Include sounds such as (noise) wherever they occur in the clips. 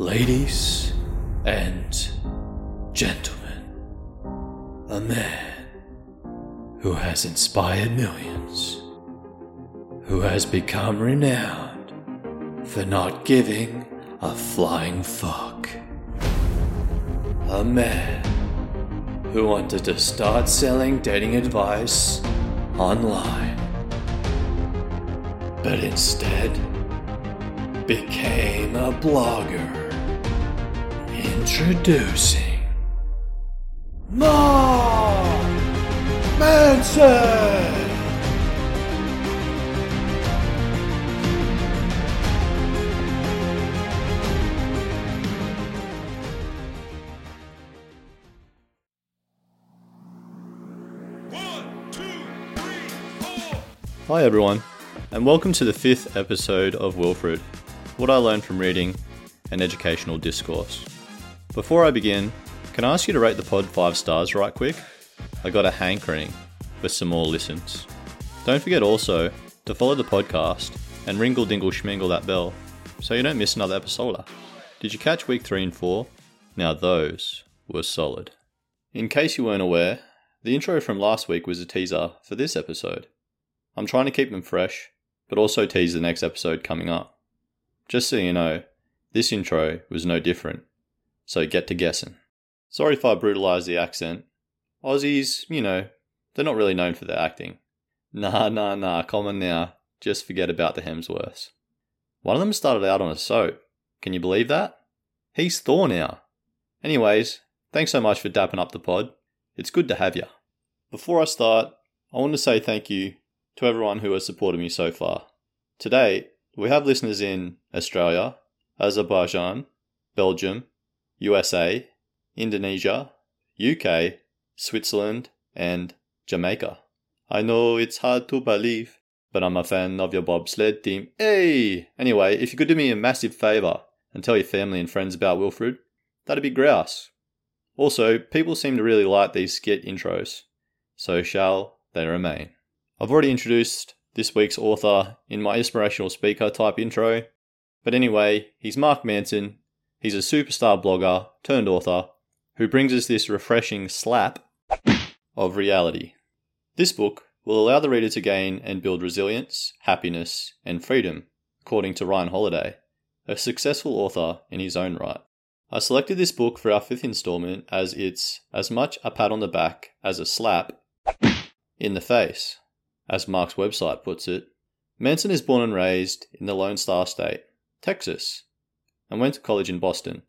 Ladies and gentlemen, a man who has inspired millions, who has become renowned for not giving a flying fuck, a man who wanted to start selling dating advice online, but instead became a blogger. Introducing Mark Manson! Hi, everyone, and welcome to the fifth episode of Wilfred What I Learned from Reading and Educational Discourse. Before I begin, can I ask you to rate the pod five stars right quick? I got a hankering for some more listens. Don't forget also to follow the podcast and ringle dingle schmingle that bell so you don't miss another episode. Did you catch week three and four? Now those were solid. In case you weren't aware, the intro from last week was a teaser for this episode. I'm trying to keep them fresh, but also tease the next episode coming up. Just so you know, this intro was no different, so get to guessing. Sorry if I brutalised the accent. Aussies, you know, they're not really known for their acting. Nah, nah, nah, come on now. Just forget about the Hemsworths. One of them started out on a soap. Can you believe that? He's Thor now. Anyways, thanks so much for dapping up the pod. It's good to have you. Before I start, I want to say thank you to everyone who has supported me so far. Today, we have listeners in Australia, Azerbaijan, Belgium, USA, Indonesia, UK, Switzerland, and Jamaica. I know it's hard to believe, but I'm a fan of your bobsled team. Hey! Anyway, if you could do me a massive favour and tell your family and friends about Wilfred, that'd be grouse. Also, people seem to really like these skit intros, so shall they remain. I've already introduced this week's author in my inspirational speaker type intro, but anyway, he's Mark Manson. He's a superstar blogger turned author who brings us this refreshing slap of reality. This book will allow the reader to gain and build resilience, happiness, and freedom, according to Ryan Holiday, a successful author in his own right. I selected this book for our fifth installment as it's as much a pat on the back as a slap in the face, as Mark's website puts it. Manson is born and raised in the Lone Star State, Texas, and went to college in Boston.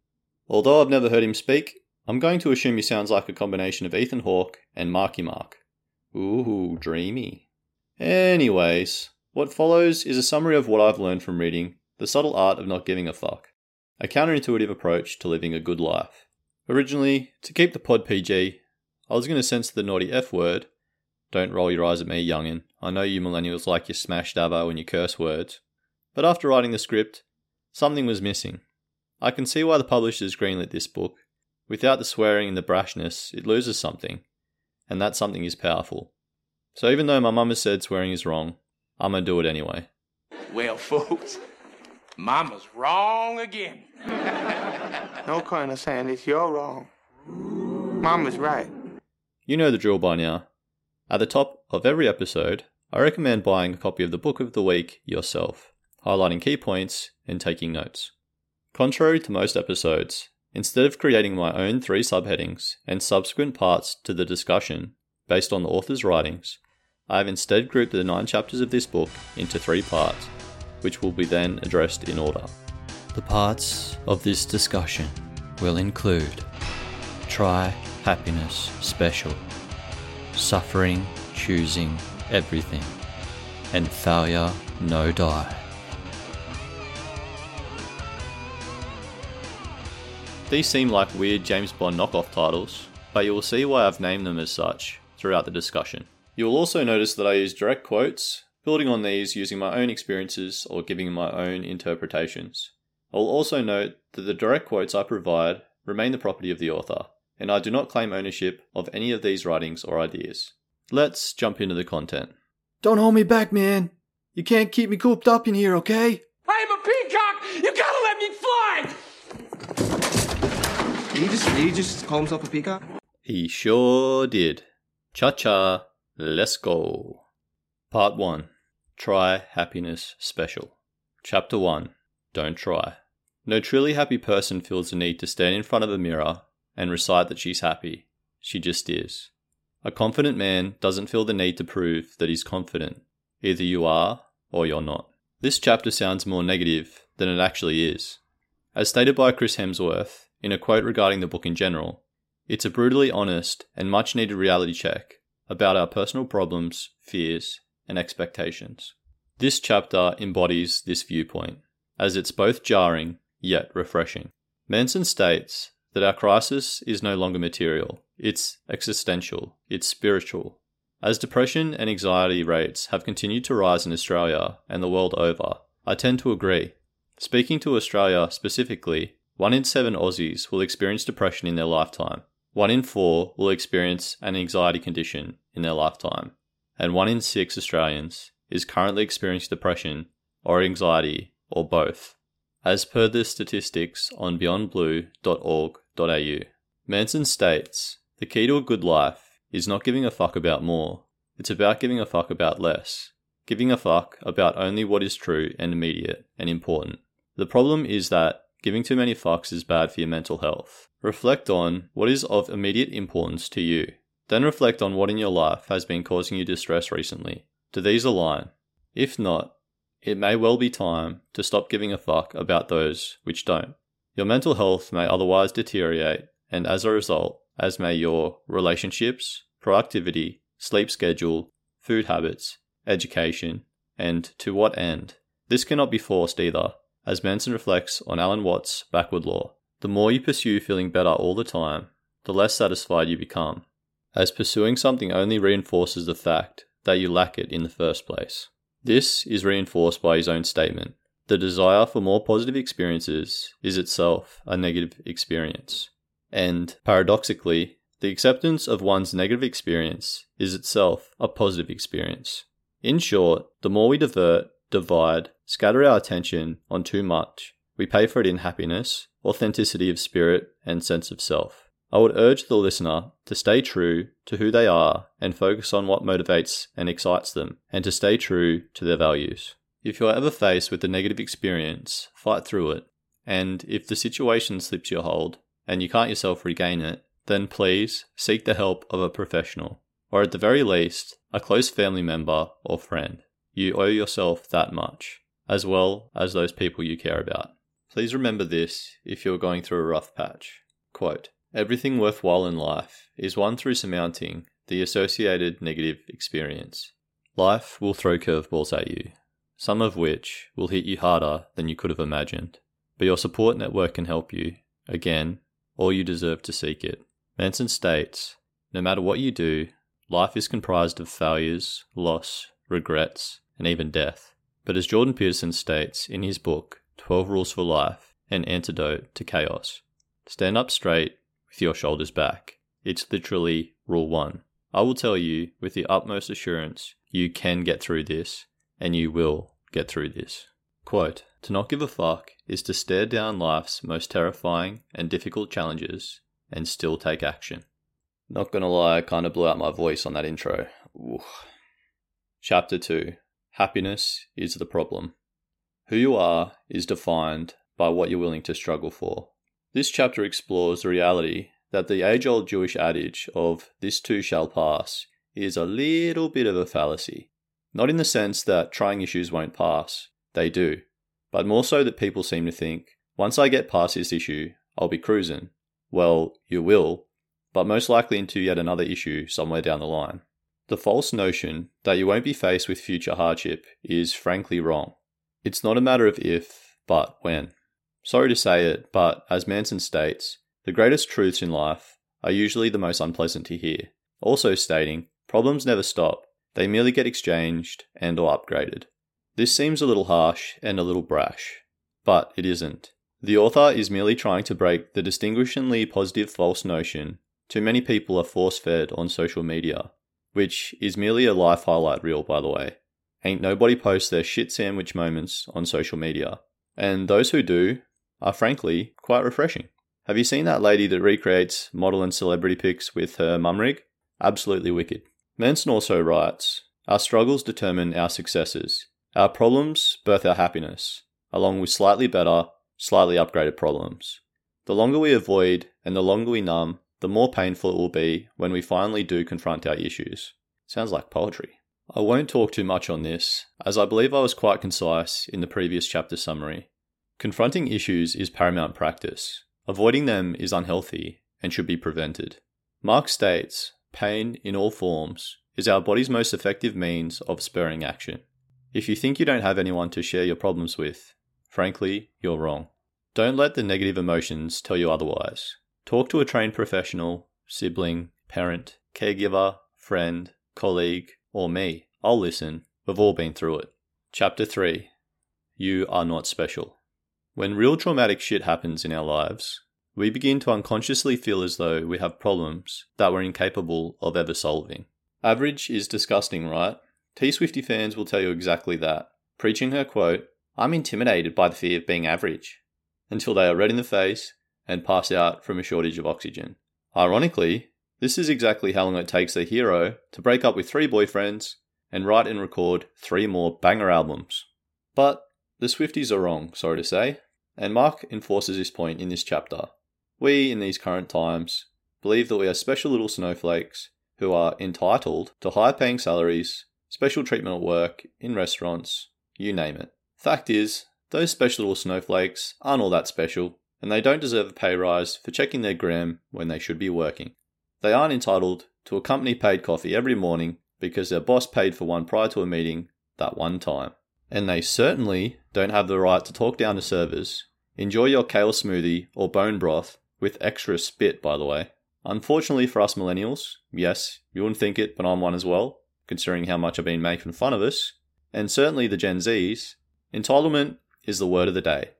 Although I've never heard him speak, I'm going to assume he sounds like a combination of Ethan Hawke and Marky Mark. Ooh, dreamy. Anyways, what follows is a summary of what I've learned from reading The Subtle Art of Not Giving a Fuck, a counterintuitive approach to living a good life. Originally, to keep the pod PG, I was going to censor the naughty F word. Don't roll your eyes at me, youngin. I know you millennials like your smash dabber when you curse words. But after writing the script, something was missing. I can see why the publishers greenlit this book. Without the swearing and the brashness, it loses something, and that something is powerful. So even though my mum has said swearing is wrong, I'm gonna do it anyway. Well, (laughs) folks, Mama's wrong again. (laughs) No kind of saying it's you're wrong. Mama's right. You know the drill by now. At the top of every episode, I recommend buying a copy of the Book of the Week yourself, highlighting key points and taking notes. Contrary to most episodes, instead of creating my own three subheadings and subsequent parts to the discussion based on the author's writings, I have instead grouped the nine chapters of this book into three parts, which will be then addressed in order. The parts of this discussion will include Try Happiness Special, Suffering Choosing Everything, and Failure No Die. These seem like weird James Bond knockoff titles, but you will see why I've named them as such throughout the discussion. You will also notice that I use direct quotes, building on these using my own experiences or giving my own interpretations. I will also note that the direct quotes I provide remain the property of the author, and I do not claim ownership of any of these writings or ideas. Let's jump into the content. Don't hold me back, man. You can't keep me cooped up in here, okay? I'm a peacock! You gotta let me fly! Did he just did he just call himself a peacock? He sure did. Cha cha, let's go. Part 1 Try Happiness Special. Chapter 1 Don't Try. No truly happy person feels the need to stand in front of a mirror and recite that she's happy. She just is. A confident man doesn't feel the need to prove that he's confident. Either you are or you're not. This chapter sounds more negative than it actually is. As stated by Chris Hemsworth in a quote regarding the book in general, it's a brutally honest and much needed reality check about our personal problems, fears, and expectations. This chapter embodies this viewpoint, as it's both jarring yet refreshing. Manson states that our crisis is no longer material, it's existential, it's spiritual. As depression and anxiety rates have continued to rise in Australia and the world over, I tend to agree. Speaking to Australia specifically, one in seven Aussies will experience depression in their lifetime. One in four will experience an anxiety condition in their lifetime. And one in six Australians is currently experiencing depression or anxiety or both, as per the statistics on beyondblue.org.au. Manson states the key to a good life is not giving a fuck about more, it's about giving a fuck about less. Giving a fuck about only what is true and immediate and important. The problem is that giving too many fucks is bad for your mental health. Reflect on what is of immediate importance to you. Then reflect on what in your life has been causing you distress recently. Do these align? If not, it may well be time to stop giving a fuck about those which don't. Your mental health may otherwise deteriorate, and as a result, as may your relationships, productivity, sleep schedule, food habits, education, and to what end. This cannot be forced either, as Manson reflects on Alan Watts' backward law. The more you pursue feeling better all the time, the less satisfied you become, as pursuing something only reinforces the fact that you lack it in the first place. This is reinforced by his own statement. The desire for more positive experiences is itself a negative experience. And, paradoxically, the acceptance of one's negative experience is itself a positive experience. In short, the more we divert, divide, scatter our attention on too much, we pay for it in happiness, authenticity of spirit, and sense of self. I would urge the listener to stay true to who they are and focus on what motivates and excites them, and to stay true to their values. If you're ever faced with a negative experience, fight through it. And if the situation slips your hold and you can't yourself regain it, then please seek the help of a professional, or at the very least, a close family member or friend. You owe yourself that much, as well as those people you care about. Please remember this if you're going through a rough patch. Quote, Everything worthwhile in life is won through surmounting the associated negative experience. Life will throw curveballs at you, some of which will hit you harder than you could have imagined. But your support network can help you. Again, all you deserve to seek it. Manson states No matter what you do, life is comprised of failures, loss, regrets, and even death. But as Jordan Peterson states in his book, 12 Rules for Life An Antidote to Chaos, stand up straight with your shoulders back. It's literally rule one. I will tell you with the utmost assurance you can get through this, and you will get through this. Quote, to not give a fuck is to stare down life's most terrifying and difficult challenges and still take action. Not gonna lie, I kinda blew out my voice on that intro. Ooh. Chapter 2 Happiness is the problem. Who you are is defined by what you're willing to struggle for. This chapter explores the reality that the age old Jewish adage of this too shall pass is a little bit of a fallacy. Not in the sense that trying issues won't pass, they do, but more so that people seem to think, once I get past this issue, I'll be cruising. Well, you will, but most likely into yet another issue somewhere down the line. The false notion that you won't be faced with future hardship is frankly wrong. It's not a matter of if, but when. Sorry to say it, but as Manson states, the greatest truths in life are usually the most unpleasant to hear. Also stating, problems never stop, they merely get exchanged and or upgraded. This seems a little harsh and a little brash, but it isn't. The author is merely trying to break the distinguishingly positive false notion too many people are force fed on social media, which is merely a life highlight reel, by the way. Ain't nobody posts their shit sandwich moments on social media. And those who do are frankly quite refreshing. Have you seen that lady that recreates model and celebrity pics with her mum rig? Absolutely wicked. Manson also writes Our struggles determine our successes. Our problems birth our happiness, along with slightly better, slightly upgraded problems. The longer we avoid and the longer we numb, the more painful it will be when we finally do confront our issues. Sounds like poetry. I won't talk too much on this, as I believe I was quite concise in the previous chapter summary. Confronting issues is paramount practice. Avoiding them is unhealthy and should be prevented. Mark states pain in all forms is our body's most effective means of spurring action. If you think you don't have anyone to share your problems with, frankly, you're wrong. Don't let the negative emotions tell you otherwise. Talk to a trained professional, sibling, parent, caregiver, friend, colleague, or me. I'll listen. We've all been through it. Chapter 3 You Are Not Special. When real traumatic shit happens in our lives, we begin to unconsciously feel as though we have problems that we're incapable of ever solving. Average is disgusting, right? T Swifty fans will tell you exactly that, preaching her quote, I'm intimidated by the fear of being average, until they are red in the face and pass out from a shortage of oxygen. Ironically, this is exactly how long it takes a hero to break up with three boyfriends and write and record three more banger albums. But the Swifties are wrong, sorry to say, and Mark enforces this point in this chapter. We, in these current times, believe that we are special little snowflakes who are entitled to high paying salaries, special treatment at work, in restaurants, you name it. Fact is, those special little snowflakes aren't all that special, and they don't deserve a pay rise for checking their gram when they should be working. They aren't entitled to a company paid coffee every morning because their boss paid for one prior to a meeting that one time. And they certainly don't have the right to talk down to servers. Enjoy your kale smoothie or bone broth with extra spit, by the way. Unfortunately for us millennials, yes, you wouldn't think it, but I'm one as well, considering how much I've been making fun of us, and certainly the Gen Zs, entitlement is the word of the day.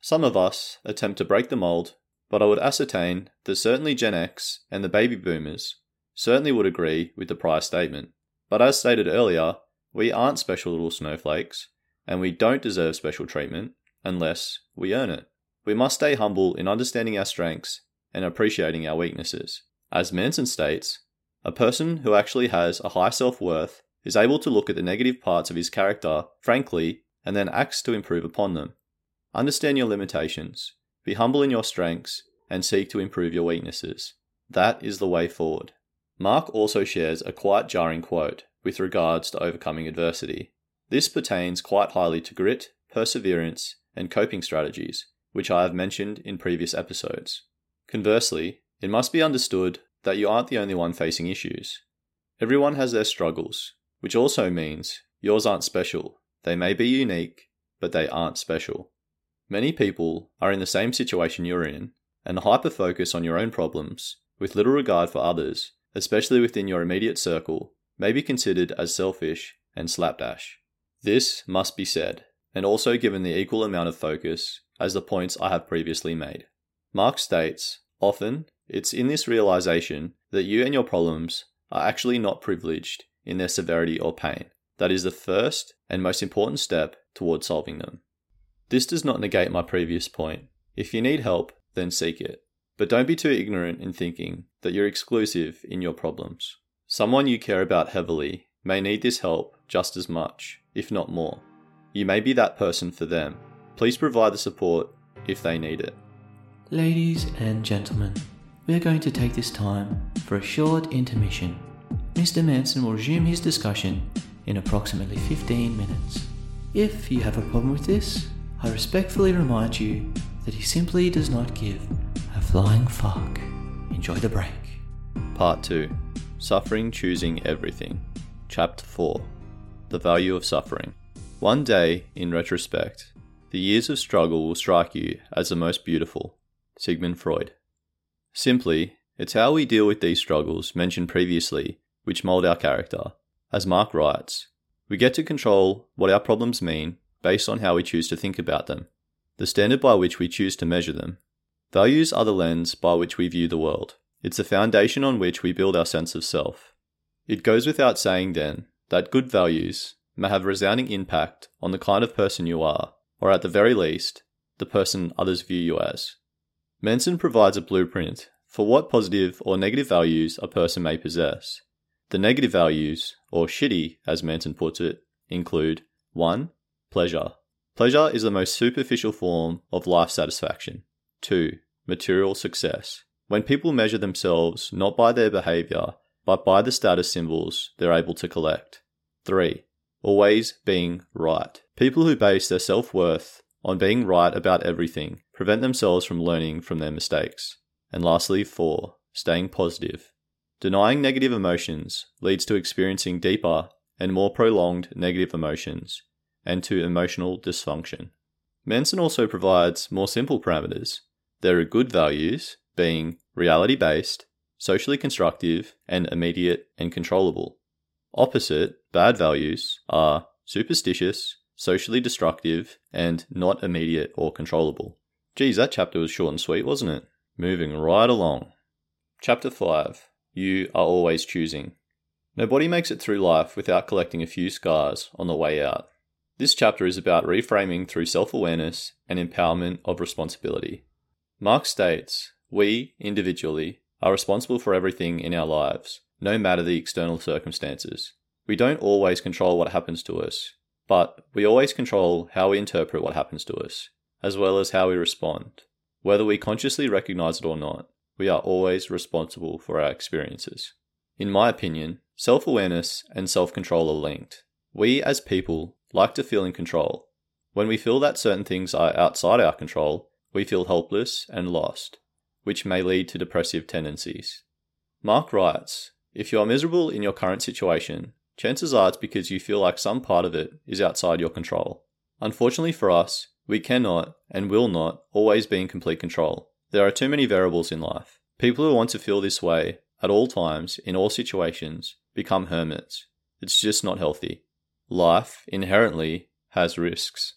Some of us attempt to break the mold, but I would ascertain that certainly Gen X and the baby boomers certainly would agree with the prior statement. But as stated earlier, we aren't special little snowflakes, and we don't deserve special treatment unless we earn it. We must stay humble in understanding our strengths and appreciating our weaknesses. As Manson states, a person who actually has a high self worth is able to look at the negative parts of his character frankly and then acts to improve upon them. Understand your limitations, be humble in your strengths, and seek to improve your weaknesses. That is the way forward. Mark also shares a quite jarring quote with regards to overcoming adversity. This pertains quite highly to grit, perseverance, and coping strategies, which I have mentioned in previous episodes. Conversely, it must be understood that you aren't the only one facing issues. Everyone has their struggles, which also means yours aren't special. They may be unique, but they aren't special. Many people are in the same situation you're in and the hyper focus on your own problems with little regard for others, especially within your immediate circle, may be considered as selfish and slapdash. This must be said, and also given the equal amount of focus as the points I have previously made. Mark states, often it's in this realization that you and your problems are actually not privileged in their severity or pain. That is the first and most important step towards solving them. This does not negate my previous point. If you need help, then seek it. But don't be too ignorant in thinking that you're exclusive in your problems. Someone you care about heavily may need this help just as much, if not more. You may be that person for them. Please provide the support if they need it. Ladies and gentlemen, we are going to take this time for a short intermission. Mr. Manson will resume his discussion in approximately 15 minutes. If you have a problem with this, I respectfully remind you that he simply does not give a flying fuck. Enjoy the break. Part 2 Suffering Choosing Everything. Chapter 4 The Value of Suffering. One day, in retrospect, the years of struggle will strike you as the most beautiful. Sigmund Freud. Simply, it's how we deal with these struggles mentioned previously which mold our character. As Mark writes, we get to control what our problems mean based on how we choose to think about them, the standard by which we choose to measure them. Values are the lens by which we view the world. It's the foundation on which we build our sense of self. It goes without saying, then, that good values may have a resounding impact on the kind of person you are, or at the very least, the person others view you as. Manson provides a blueprint for what positive or negative values a person may possess. The negative values, or shitty as Manson puts it, include 1. Pleasure. Pleasure is the most superficial form of life satisfaction. 2. Material success. When people measure themselves not by their behavior, but by the status symbols they're able to collect. 3. Always being right. People who base their self worth on being right about everything prevent themselves from learning from their mistakes. And lastly, 4. Staying positive. Denying negative emotions leads to experiencing deeper and more prolonged negative emotions and to emotional dysfunction. Manson also provides more simple parameters. There are good values, being reality based, socially constructive, and immediate and controllable. Opposite, bad values, are superstitious, socially destructive, and not immediate or controllable. Geez, that chapter was short and sweet, wasn't it? Moving right along. Chapter 5 You Are Always Choosing. Nobody makes it through life without collecting a few scars on the way out. This chapter is about reframing through self awareness and empowerment of responsibility. Mark states, We, individually, are responsible for everything in our lives, no matter the external circumstances. We don't always control what happens to us, but we always control how we interpret what happens to us, as well as how we respond. Whether we consciously recognize it or not, we are always responsible for our experiences. In my opinion, self awareness and self control are linked. We as people like to feel in control. When we feel that certain things are outside our control, we feel helpless and lost, which may lead to depressive tendencies. Mark writes If you are miserable in your current situation, chances are it's because you feel like some part of it is outside your control. Unfortunately for us, we cannot and will not always be in complete control. There are too many variables in life. People who want to feel this way at all times, in all situations, become hermits. It's just not healthy. Life, inherently, has risks.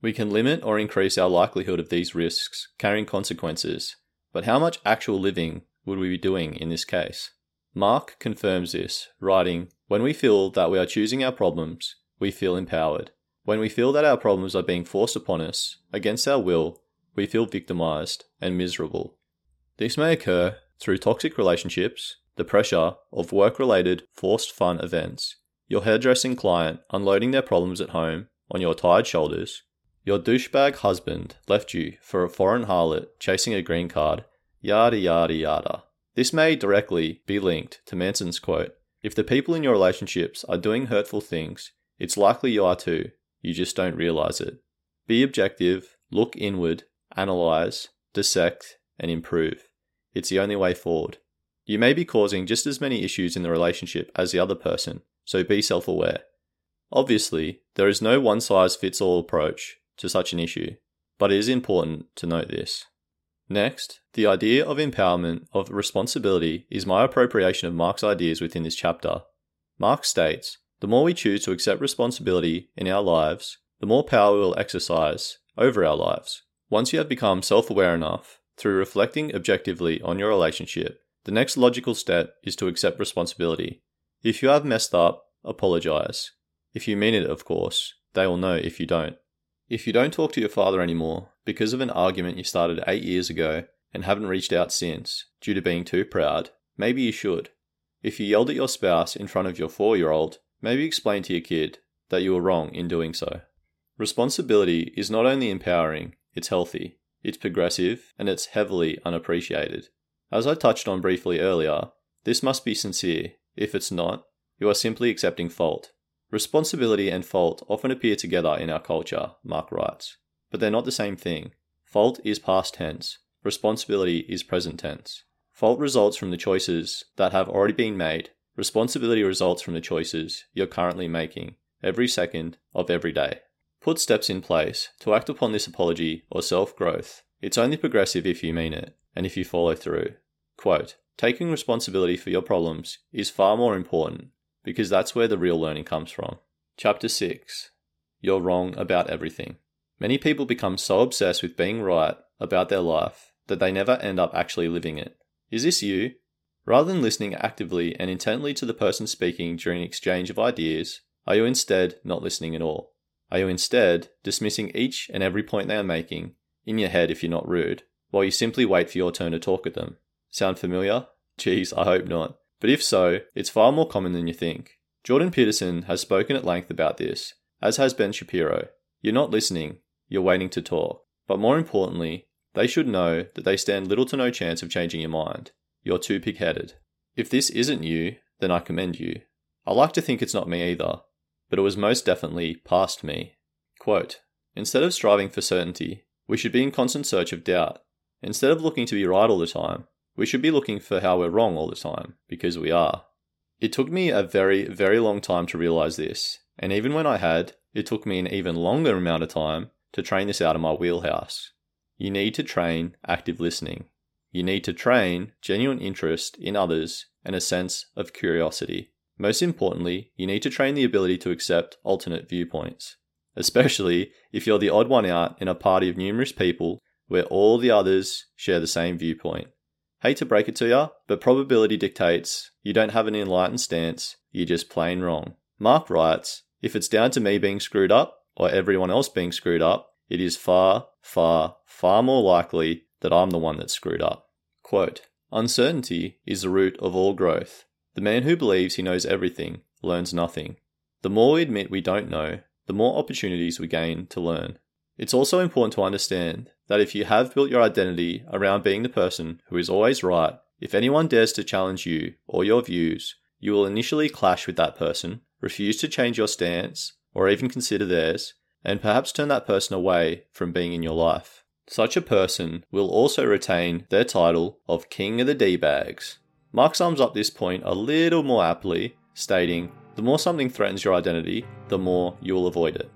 We can limit or increase our likelihood of these risks carrying consequences, but how much actual living would we be doing in this case? Mark confirms this, writing, When we feel that we are choosing our problems, we feel empowered. When we feel that our problems are being forced upon us, against our will, we feel victimized and miserable. This may occur through toxic relationships, the pressure of work related forced fun events, your hairdressing client unloading their problems at home on your tired shoulders, your douchebag husband left you for a foreign harlot chasing a green card, yada yada yada. This may directly be linked to Manson's quote If the people in your relationships are doing hurtful things, it's likely you are too, you just don't realize it. Be objective, look inward, analyze, dissect, and improve. It's the only way forward. You may be causing just as many issues in the relationship as the other person, so be self aware. Obviously, there is no one size fits all approach to such an issue, but it is important to note this. Next, the idea of empowerment of responsibility is my appropriation of Mark's ideas within this chapter. Mark states, the more we choose to accept responsibility in our lives, the more power we will exercise over our lives. Once you have become self aware enough, through reflecting objectively on your relationship, the next logical step is to accept responsibility. If you have messed up, apologize. If you mean it, of course, they will know if you don't. If you don't talk to your father anymore because of an argument you started eight years ago and haven't reached out since due to being too proud, maybe you should. If you yelled at your spouse in front of your four year old, maybe explain to your kid that you were wrong in doing so. Responsibility is not only empowering, it's healthy, it's progressive, and it's heavily unappreciated. As I touched on briefly earlier, this must be sincere. If it's not, you are simply accepting fault. Responsibility and fault often appear together in our culture, Mark writes, but they're not the same thing. Fault is past tense, responsibility is present tense. Fault results from the choices that have already been made, responsibility results from the choices you're currently making every second of every day. Put steps in place to act upon this apology or self growth. It's only progressive if you mean it and if you follow through. Quote, taking responsibility for your problems is far more important because that's where the real learning comes from. Chapter 6 You're wrong about everything. Many people become so obsessed with being right about their life that they never end up actually living it. Is this you? Rather than listening actively and intently to the person speaking during an exchange of ideas, are you instead not listening at all? Are you instead dismissing each and every point they are making, in your head if you're not rude, while you simply wait for your turn to talk at them. Sound familiar? Geez, I hope not. But if so, it's far more common than you think. Jordan Peterson has spoken at length about this, as has Ben Shapiro. You're not listening, you're waiting to talk. But more importantly, they should know that they stand little to no chance of changing your mind. You're too pig headed. If this isn't you, then I commend you. I like to think it's not me either, but it was most definitely past me. Quote Instead of striving for certainty, we should be in constant search of doubt. Instead of looking to be right all the time, we should be looking for how we're wrong all the time, because we are. It took me a very, very long time to realize this, and even when I had, it took me an even longer amount of time to train this out of my wheelhouse. You need to train active listening. You need to train genuine interest in others and a sense of curiosity. Most importantly, you need to train the ability to accept alternate viewpoints, especially if you're the odd one out in a party of numerous people where all the others share the same viewpoint. Hate to break it to you, but probability dictates you don't have an enlightened stance, you're just plain wrong. Mark writes, if it's down to me being screwed up or everyone else being screwed up, it is far, far, far more likely that I'm the one that's screwed up. Quote, Uncertainty is the root of all growth. The man who believes he knows everything learns nothing. The more we admit we don't know, the more opportunities we gain to learn. It's also important to understand that if you have built your identity around being the person who is always right, if anyone dares to challenge you or your views, you will initially clash with that person, refuse to change your stance, or even consider theirs, and perhaps turn that person away from being in your life. Such a person will also retain their title of King of the D bags. Mark sums up this point a little more aptly, stating, The more something threatens your identity, the more you will avoid it.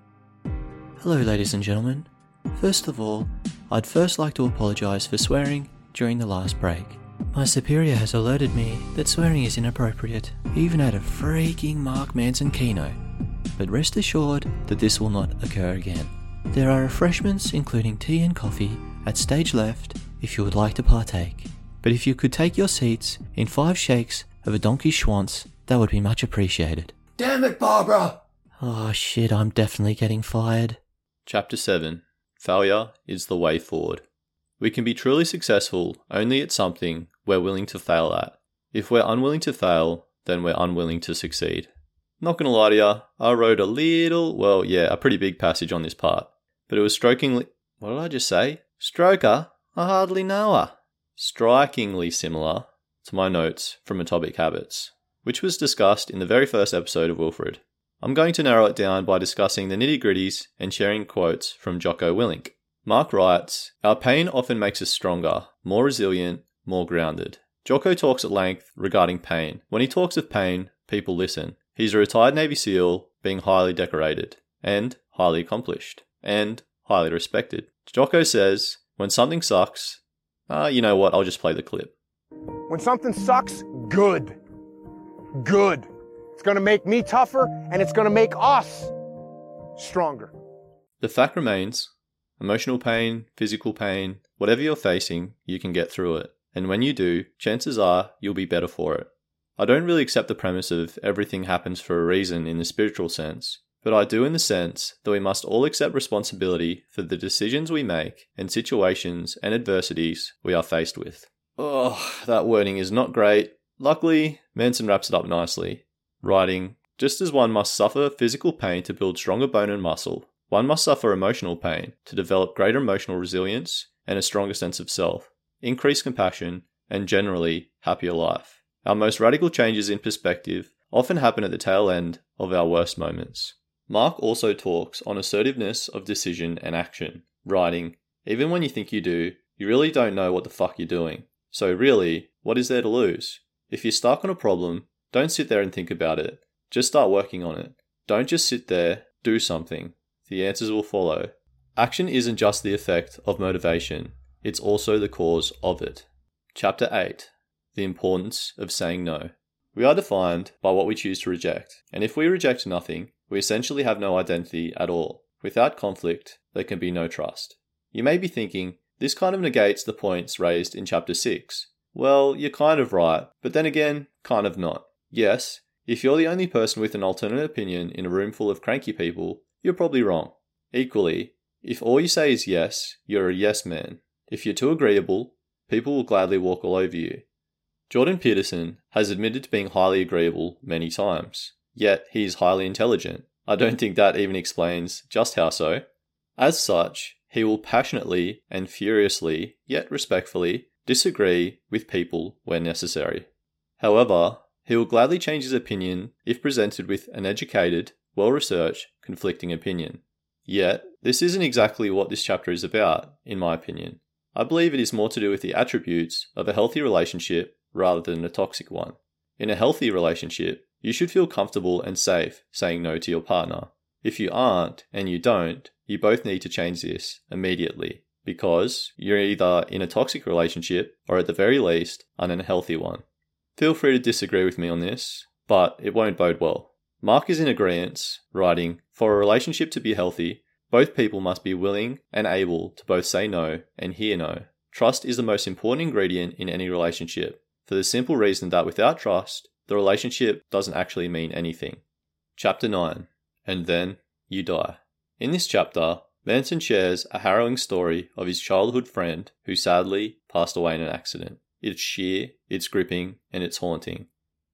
Hello, ladies and gentlemen. First of all, I'd first like to apologise for swearing during the last break. My superior has alerted me that swearing is inappropriate, even at a freaking Mark Manson keynote. But rest assured that this will not occur again. There are refreshments, including tea and coffee, at stage left if you would like to partake. But if you could take your seats in five shakes of a donkey schwanz, that would be much appreciated. Damn it, Barbara! Oh shit, I'm definitely getting fired. Chapter 7 Failure is the way forward. We can be truly successful only at something we're willing to fail at. If we're unwilling to fail, then we're unwilling to succeed. Not gonna lie to ya, I wrote a little, well, yeah, a pretty big passage on this part. But it was strokingly. What did I just say? Stroker? I hardly know her. Strikingly similar to my notes from Atomic Habits, which was discussed in the very first episode of Wilfred. I'm going to narrow it down by discussing the nitty gritties and sharing quotes from Jocko Willink. Mark writes, Our pain often makes us stronger, more resilient, more grounded. Jocko talks at length regarding pain. When he talks of pain, people listen. He's a retired Navy SEAL, being highly decorated, and highly accomplished, and highly respected. Jocko says, When something sucks, ah, uh, you know what, I'll just play the clip. When something sucks, good. Good. It's going to make me tougher and it's going to make us stronger. The fact remains emotional pain, physical pain, whatever you're facing, you can get through it. And when you do, chances are you'll be better for it. I don't really accept the premise of everything happens for a reason in the spiritual sense, but I do in the sense that we must all accept responsibility for the decisions we make and situations and adversities we are faced with. Oh, that wording is not great. Luckily, Manson wraps it up nicely writing, Just as one must suffer physical pain to build stronger bone and muscle, one must suffer emotional pain to develop greater emotional resilience and a stronger sense of self, increased compassion, and generally happier life. Our most radical changes in perspective often happen at the tail end of our worst moments. Mark also talks on assertiveness of decision and action, writing, Even when you think you do, you really don't know what the fuck you're doing. So, really, what is there to lose? If you're stuck on a problem, don't sit there and think about it. Just start working on it. Don't just sit there, do something. The answers will follow. Action isn't just the effect of motivation, it's also the cause of it. Chapter 8 The Importance of Saying No. We are defined by what we choose to reject, and if we reject nothing, we essentially have no identity at all. Without conflict, there can be no trust. You may be thinking, this kind of negates the points raised in Chapter 6. Well, you're kind of right, but then again, kind of not. Yes, if you're the only person with an alternate opinion in a room full of cranky people, you're probably wrong. Equally, if all you say is yes, you're a yes man. If you're too agreeable, people will gladly walk all over you. Jordan Peterson has admitted to being highly agreeable many times, yet he is highly intelligent. I don't think that even explains just how so. As such, he will passionately and furiously, yet respectfully, disagree with people where necessary. However, he will gladly change his opinion if presented with an educated, well researched, conflicting opinion. Yet, this isn't exactly what this chapter is about, in my opinion. I believe it is more to do with the attributes of a healthy relationship rather than a toxic one. In a healthy relationship, you should feel comfortable and safe saying no to your partner. If you aren't and you don't, you both need to change this immediately because you're either in a toxic relationship or at the very least an unhealthy one. Feel free to disagree with me on this, but it won't bode well. Mark is in agreement, writing, For a relationship to be healthy, both people must be willing and able to both say no and hear no. Trust is the most important ingredient in any relationship, for the simple reason that without trust, the relationship doesn't actually mean anything. Chapter 9 And Then You Die. In this chapter, Manson shares a harrowing story of his childhood friend who sadly passed away in an accident. It's sheer, it's gripping, and it's haunting.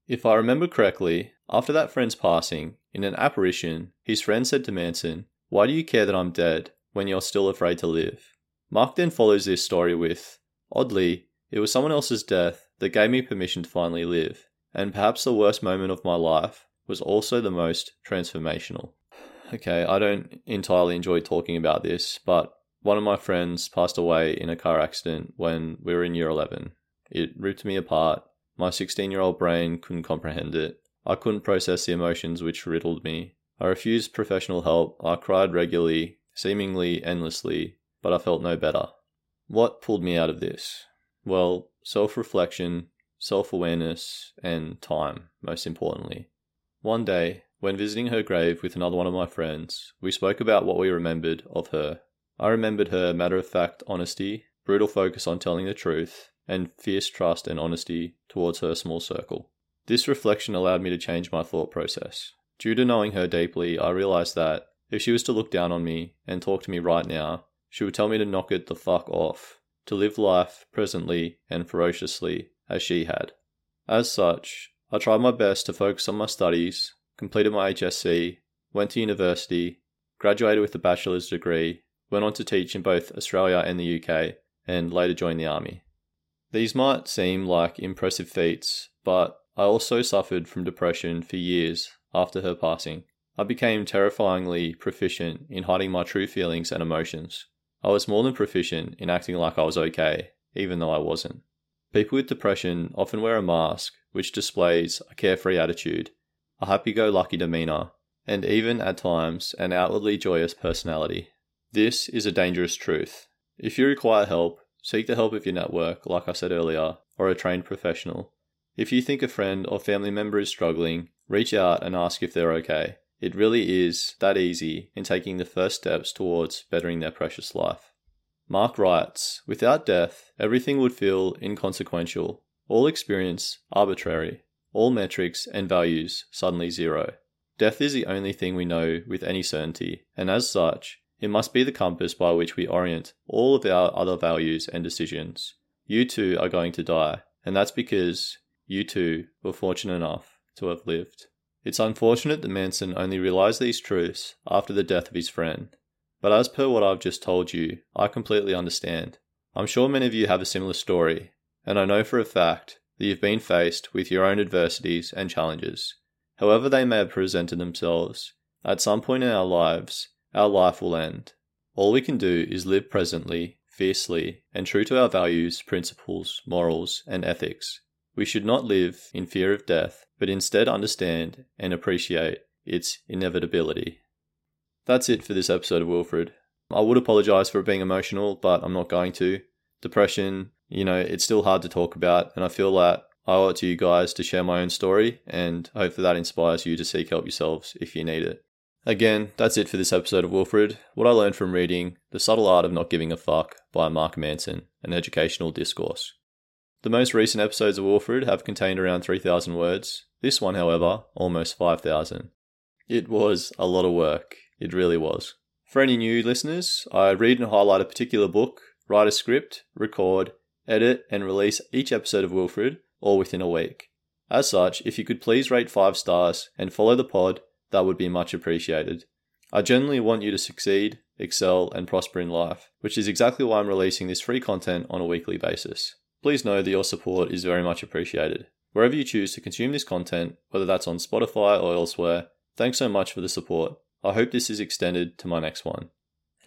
If I remember correctly, after that friend's passing, in an apparition, his friend said to Manson, Why do you care that I'm dead when you're still afraid to live? Mark then follows this story with, Oddly, it was someone else's death that gave me permission to finally live, and perhaps the worst moment of my life was also the most transformational. Okay, I don't entirely enjoy talking about this, but one of my friends passed away in a car accident when we were in year 11. It ripped me apart. My 16 year old brain couldn't comprehend it. I couldn't process the emotions which riddled me. I refused professional help. I cried regularly, seemingly endlessly, but I felt no better. What pulled me out of this? Well, self reflection, self awareness, and time, most importantly. One day, when visiting her grave with another one of my friends, we spoke about what we remembered of her. I remembered her matter of fact honesty, brutal focus on telling the truth, and fierce trust and honesty towards her small circle. This reflection allowed me to change my thought process. Due to knowing her deeply, I realized that if she was to look down on me and talk to me right now, she would tell me to knock it the fuck off, to live life presently and ferociously as she had. As such, I tried my best to focus on my studies, completed my HSC, went to university, graduated with a bachelor's degree, went on to teach in both Australia and the UK, and later joined the army. These might seem like impressive feats, but I also suffered from depression for years after her passing. I became terrifyingly proficient in hiding my true feelings and emotions. I was more than proficient in acting like I was okay, even though I wasn't. People with depression often wear a mask which displays a carefree attitude, a happy go lucky demeanour, and even at times an outwardly joyous personality. This is a dangerous truth. If you require help, seek the help of your network, like I said earlier, or a trained professional. If you think a friend or family member is struggling, reach out and ask if they're okay. It really is that easy in taking the first steps towards bettering their precious life. Mark writes Without death, everything would feel inconsequential, all experience arbitrary, all metrics and values suddenly zero. Death is the only thing we know with any certainty, and as such, it must be the compass by which we orient all of our other values and decisions. You too are going to die, and that's because you too were fortunate enough to have lived. It's unfortunate that Manson only realized these truths after the death of his friend. But as per what I've just told you, I completely understand. I'm sure many of you have a similar story, and I know for a fact that you've been faced with your own adversities and challenges. However, they may have presented themselves, at some point in our lives, our life will end. All we can do is live presently, fiercely, and true to our values, principles, morals, and ethics. We should not live in fear of death, but instead understand and appreciate its inevitability. That's it for this episode of Wilfred. I would apologize for being emotional, but I'm not going to. Depression, you know, it's still hard to talk about, and I feel that I owe it to you guys to share my own story, and hopefully that inspires you to seek help yourselves if you need it. Again, that's it for this episode of Wilfred. What I learned from reading The Subtle Art of Not Giving a Fuck by Mark Manson, an educational discourse. The most recent episodes of Wilfred have contained around 3,000 words. This one, however, almost 5,000. It was a lot of work. It really was. For any new listeners, I read and highlight a particular book write a script, record, edit, and release each episode of Wilfred all within a week. As such, if you could please rate 5 stars and follow the pod, that would be much appreciated. I genuinely want you to succeed, excel, and prosper in life, which is exactly why I'm releasing this free content on a weekly basis. Please know that your support is very much appreciated. Wherever you choose to consume this content, whether that's on Spotify or elsewhere, thanks so much for the support. I hope this is extended to my next one.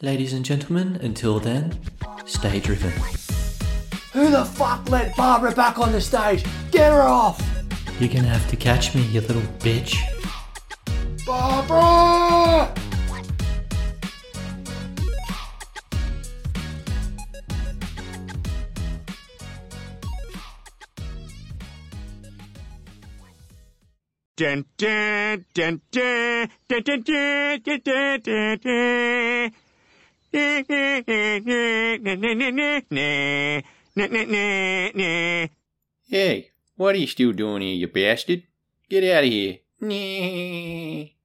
Ladies and gentlemen, until then, stay driven. Who the fuck let Barbara back on the stage? Get her off! You're gonna have to catch me, you little bitch. Barbara! Dun, dun, dun, dun, dun, dun, dun, dun, dun, dun, dun. Hey, what are you still doing here, you bastard? Get out of here. Nah.